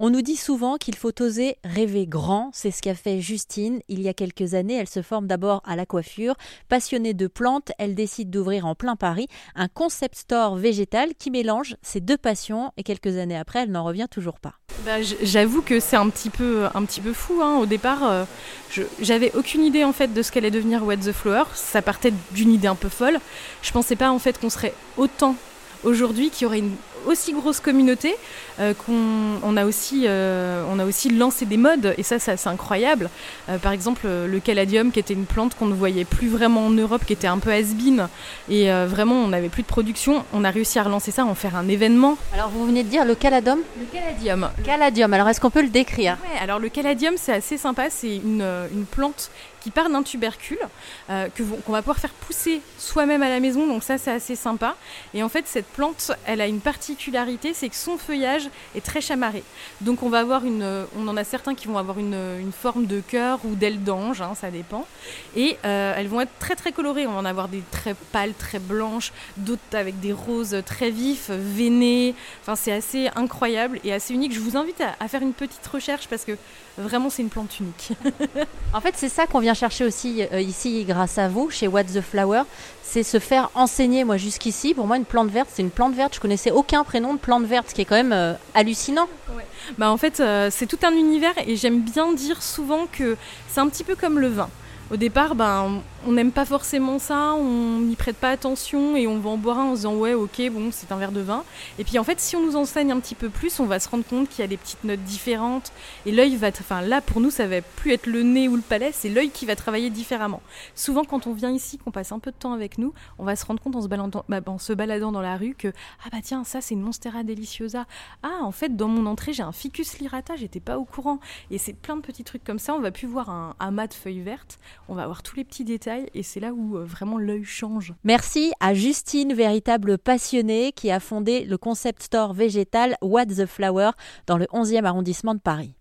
On nous dit souvent qu'il faut oser rêver grand, c'est ce qu'a fait Justine il y a quelques années. Elle se forme d'abord à la coiffure. Passionnée de plantes, elle décide d'ouvrir en plein Paris un concept store végétal qui mélange ses deux passions et quelques années après, elle n'en revient toujours pas. Bah, j'avoue que c'est un petit peu, un petit peu fou. Hein. Au départ, euh, j'avais aucune idée en fait de ce qu'allait devenir What the Flower. Ça partait d'une idée un peu folle. Je pensais pas en fait qu'on serait autant aujourd'hui, qu'il y aurait une aussi grosse communauté euh, qu'on on a aussi euh, on a aussi lancé des modes et ça, c'est incroyable. Euh, par exemple le caladium qui était une plante qu'on ne voyait plus vraiment en Europe, qui était un peu has-been et vraiment on n'avait plus de production. On a réussi à relancer ça, à en faire un événement. Alors vous venez de dire le caladium? Le caladium. Caladium. Alors est-ce qu'on peut le décrire? Ouais, Alors le caladium c'est assez sympa, c'est une, une plante qui part d'un tubercule que qu'on va pouvoir faire pousser soi-même à la maison. Donc ça c'est assez sympa. Et en fait cette plante elle a une partie c'est que son feuillage est très chamarré. Donc on va avoir une, on en a certains qui vont avoir une, forme de cœur ou d'aile d'ange, hein, ça dépend. Et euh, elles vont être très très colorées. On va en avoir des très pâles, très blanches, d'autres avec des roses très vifs, veinées. Enfin c'est assez incroyable et assez unique. Je vous invite à, faire une petite recherche parce que vraiment c'est une plante unique. en fait c'est ça qu'on vient chercher aussi euh, ici grâce à vous chez What's the Flower, c'est se faire enseigner. Moi jusqu'ici, pour moi une plante verte c'est une plante verte. Je connaissais aucun prénom de plante verte, ce qui est quand même euh, hallucinant. Bah en fait, euh, c'est tout un univers et j'aime bien dire souvent que c'est un petit peu comme le vin. Au départ, ben, on n'aime pas forcément ça, on n'y prête pas attention et on va en boire un en se disant ouais ok bon c'est un verre de vin. Et puis en fait si on nous enseigne un petit peu plus, on va se rendre compte qu'il y a des petites notes différentes et l'œil va, enfin là pour nous ça va plus être le nez ou le palais, c'est l'œil qui va travailler différemment. Souvent quand on vient ici, qu'on passe un peu de temps avec nous, on va se rendre compte en se baladant, bah, en se baladant dans la rue que ah bah tiens ça c'est une Monstera deliciosa. Ah en fait dans mon entrée j'ai un Ficus lirata, j'étais pas au courant. Et c'est plein de petits trucs comme ça. On va plus voir un amas de feuilles vertes, on va voir tous les petits détails et c'est là où euh, vraiment l'œil change. Merci à Justine, véritable passionnée, qui a fondé le concept store végétal What the Flower dans le 11e arrondissement de Paris.